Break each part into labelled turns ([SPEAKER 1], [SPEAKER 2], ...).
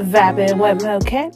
[SPEAKER 1] Vibing with Mocha.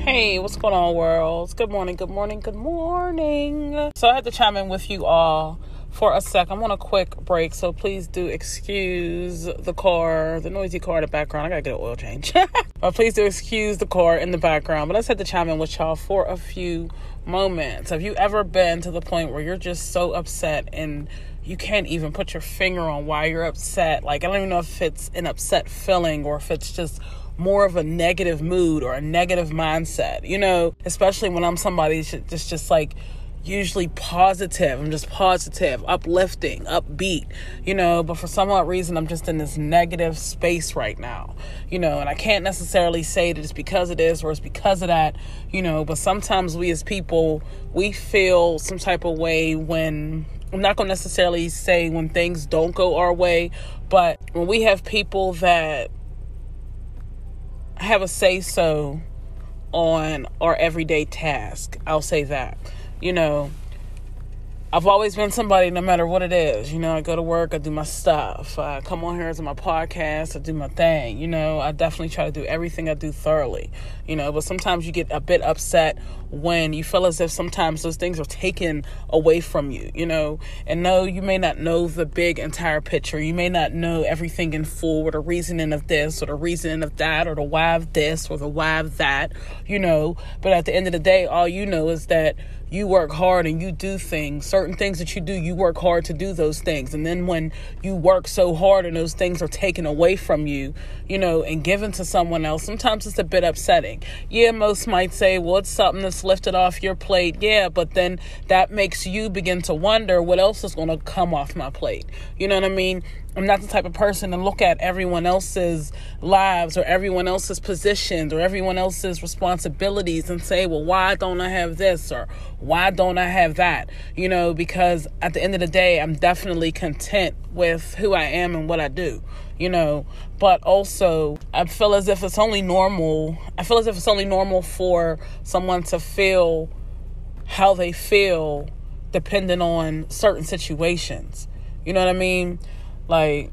[SPEAKER 1] Hey, what's going on, world? Good morning, good morning, good morning. So, I had to chime in with you all for a sec. I'm on a quick break, so please do excuse the car, the noisy car in the background. I gotta get an oil change. but uh, please do excuse the car in the background. But let's had to chime in with y'all for a few moments. Have you ever been to the point where you're just so upset and you can't even put your finger on why you're upset. Like, I don't even know if it's an upset feeling or if it's just more of a negative mood or a negative mindset, you know, especially when I'm somebody that's just like usually positive. I'm just positive, uplifting, upbeat, you know, but for some odd reason, I'm just in this negative space right now, you know, and I can't necessarily say that it's because of this or it's because of that, you know, but sometimes we as people, we feel some type of way when I'm not going to necessarily say when things don't go our way, but when we have people that have a say so on our everyday task, I'll say that. You know, I've always been somebody, no matter what it is. You know, I go to work, I do my stuff. I come on here to my podcast, I do my thing. You know, I definitely try to do everything I do thoroughly. You know, but sometimes you get a bit upset when you feel as if sometimes those things are taken away from you. You know, and no, you may not know the big entire picture. You may not know everything in full, or the reasoning of this, or the reasoning of that, or the why of this, or the why of that. You know, but at the end of the day, all you know is that you work hard and you do things certain things that you do you work hard to do those things. And then when you work so hard and those things are taken away from you you know and given to someone else sometimes it's a bit upsetting. Yeah most might say well it's something that's lifted off your plate. Yeah but then that makes you begin to wonder what else is going to come off my plate. You know what i mean I'm not the type of person to look at everyone else's lives or everyone else's positions or everyone else's responsibilities and say, well, why don't I have this or why don't I have that? You know, because at the end of the day, I'm definitely content with who I am and what I do, you know, but also I feel as if it's only normal. I feel as if it's only normal for someone to feel how they feel depending on certain situations. You know what I mean? Like,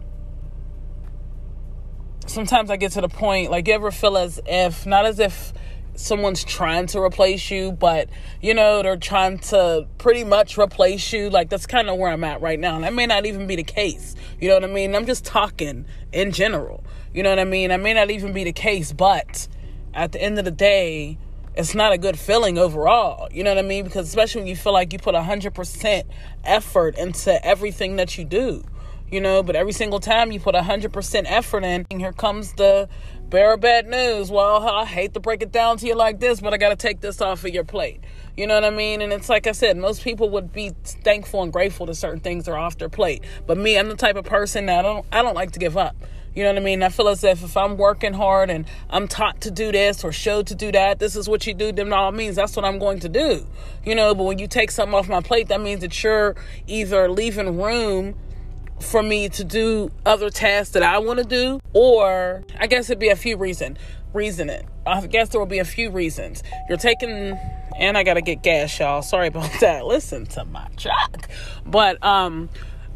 [SPEAKER 1] sometimes I get to the point, like, you ever feel as if, not as if someone's trying to replace you, but, you know, they're trying to pretty much replace you. Like, that's kind of where I'm at right now. And that may not even be the case. You know what I mean? I'm just talking in general. You know what I mean? That may not even be the case, but at the end of the day, it's not a good feeling overall. You know what I mean? Because especially when you feel like you put 100% effort into everything that you do you know, but every single time you put 100% effort in, here comes the bearer of bad news. Well, I hate to break it down to you like this, but I got to take this off of your plate. You know what I mean? And it's like I said, most people would be thankful and grateful that certain things are off their plate. But me, I'm the type of person that I don't I don't like to give up. You know what I mean? I feel as if if I'm working hard and I'm taught to do this or showed to do that, this is what you do, then all means that's what I'm going to do. You know, but when you take something off my plate, that means that you're either leaving room for me to do other tasks that I want to do, or I guess it'd be a few reason reasoning. I guess there will be a few reasons. You're taking and I gotta get gas, y'all. Sorry about that. Listen to my truck. But um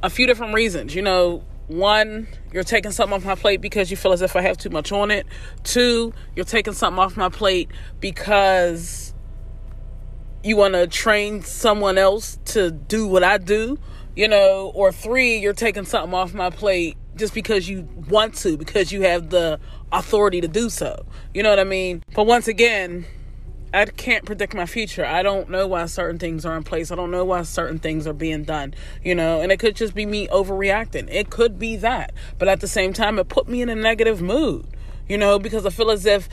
[SPEAKER 1] a few different reasons. You know, one, you're taking something off my plate because you feel as if I have too much on it. Two, you're taking something off my plate because you want to train someone else to do what I do you know, or three, you're taking something off my plate just because you want to, because you have the authority to do so. You know what I mean? But once again, I can't predict my future. I don't know why certain things are in place. I don't know why certain things are being done, you know, and it could just be me overreacting. It could be that. But at the same time, it put me in a negative mood, you know, because I feel as if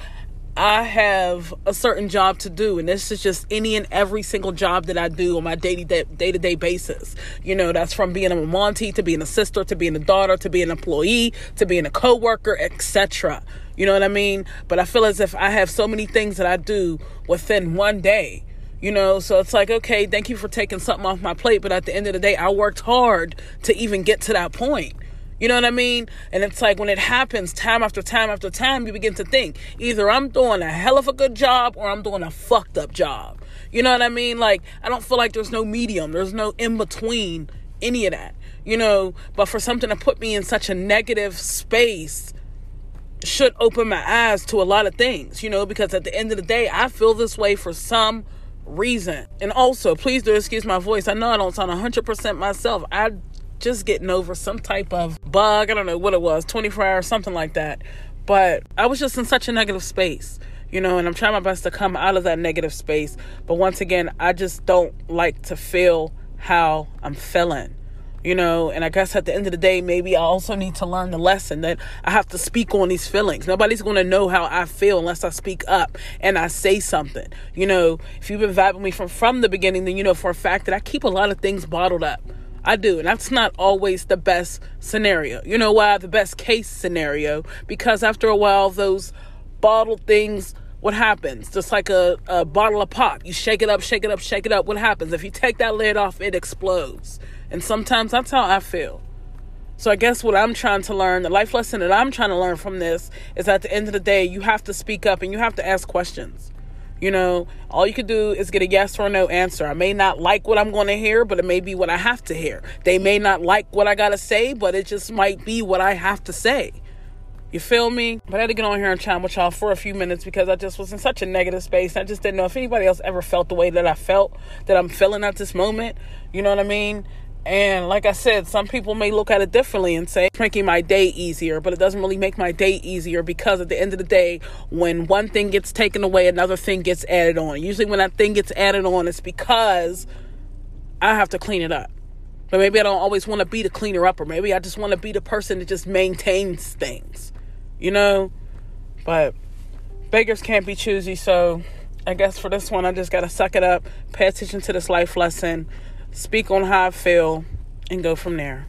[SPEAKER 1] I have a certain job to do, and this is just any and every single job that I do on my day to day basis. You know, that's from being a Monty to being a sister to being a daughter to being an employee to being a coworker, etc. You know what I mean? But I feel as if I have so many things that I do within one day. You know, so it's like, okay, thank you for taking something off my plate, but at the end of the day, I worked hard to even get to that point. You know what I mean? And it's like when it happens time after time after time, you begin to think either I'm doing a hell of a good job or I'm doing a fucked up job. You know what I mean? Like, I don't feel like there's no medium, there's no in between any of that. you know, but for something to put me in such a negative space should open my eyes to a lot of things, you know, because at the end of the day, I feel this way for some reason. And also, please do excuse my voice. I know I don't sound 100% myself. I just getting over some type of bug. I don't know what it was, 24 hours, something like that. But I was just in such a negative space, you know, and I'm trying my best to come out of that negative space. But once again, I just don't like to feel how I'm feeling you know and i guess at the end of the day maybe i also need to learn the lesson that i have to speak on these feelings nobody's going to know how i feel unless i speak up and i say something you know if you've been vibing me from from the beginning then you know for a fact that i keep a lot of things bottled up I do, and that's not always the best scenario. You know why? The best case scenario, because after a while, those bottled things what happens? Just like a, a bottle of pop. You shake it up, shake it up, shake it up. What happens? If you take that lid off, it explodes. And sometimes that's how I feel. So I guess what I'm trying to learn, the life lesson that I'm trying to learn from this is at the end of the day, you have to speak up and you have to ask questions. You know, all you could do is get a yes or no answer. I may not like what I'm going to hear, but it may be what I have to hear. They may not like what I got to say, but it just might be what I have to say. You feel me? But I had to get on here and chat with y'all for a few minutes because I just was in such a negative space. I just didn't know if anybody else ever felt the way that I felt, that I'm feeling at this moment. You know what I mean? And like I said, some people may look at it differently and say it's making my day easier, but it doesn't really make my day easier because at the end of the day, when one thing gets taken away, another thing gets added on. Usually, when that thing gets added on, it's because I have to clean it up. But maybe I don't always want to be the cleaner up, or maybe I just want to be the person that just maintains things, you know? But beggars can't be choosy, so I guess for this one, I just got to suck it up, pay attention to this life lesson speak on how I feel, and go from there.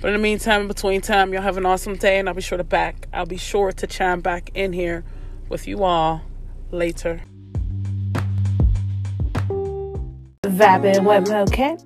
[SPEAKER 1] But in the meantime, in between time, y'all have an awesome day, and I'll be sure to back. I'll be sure to chime back in here with you all later.
[SPEAKER 2] Vibing with Mocha.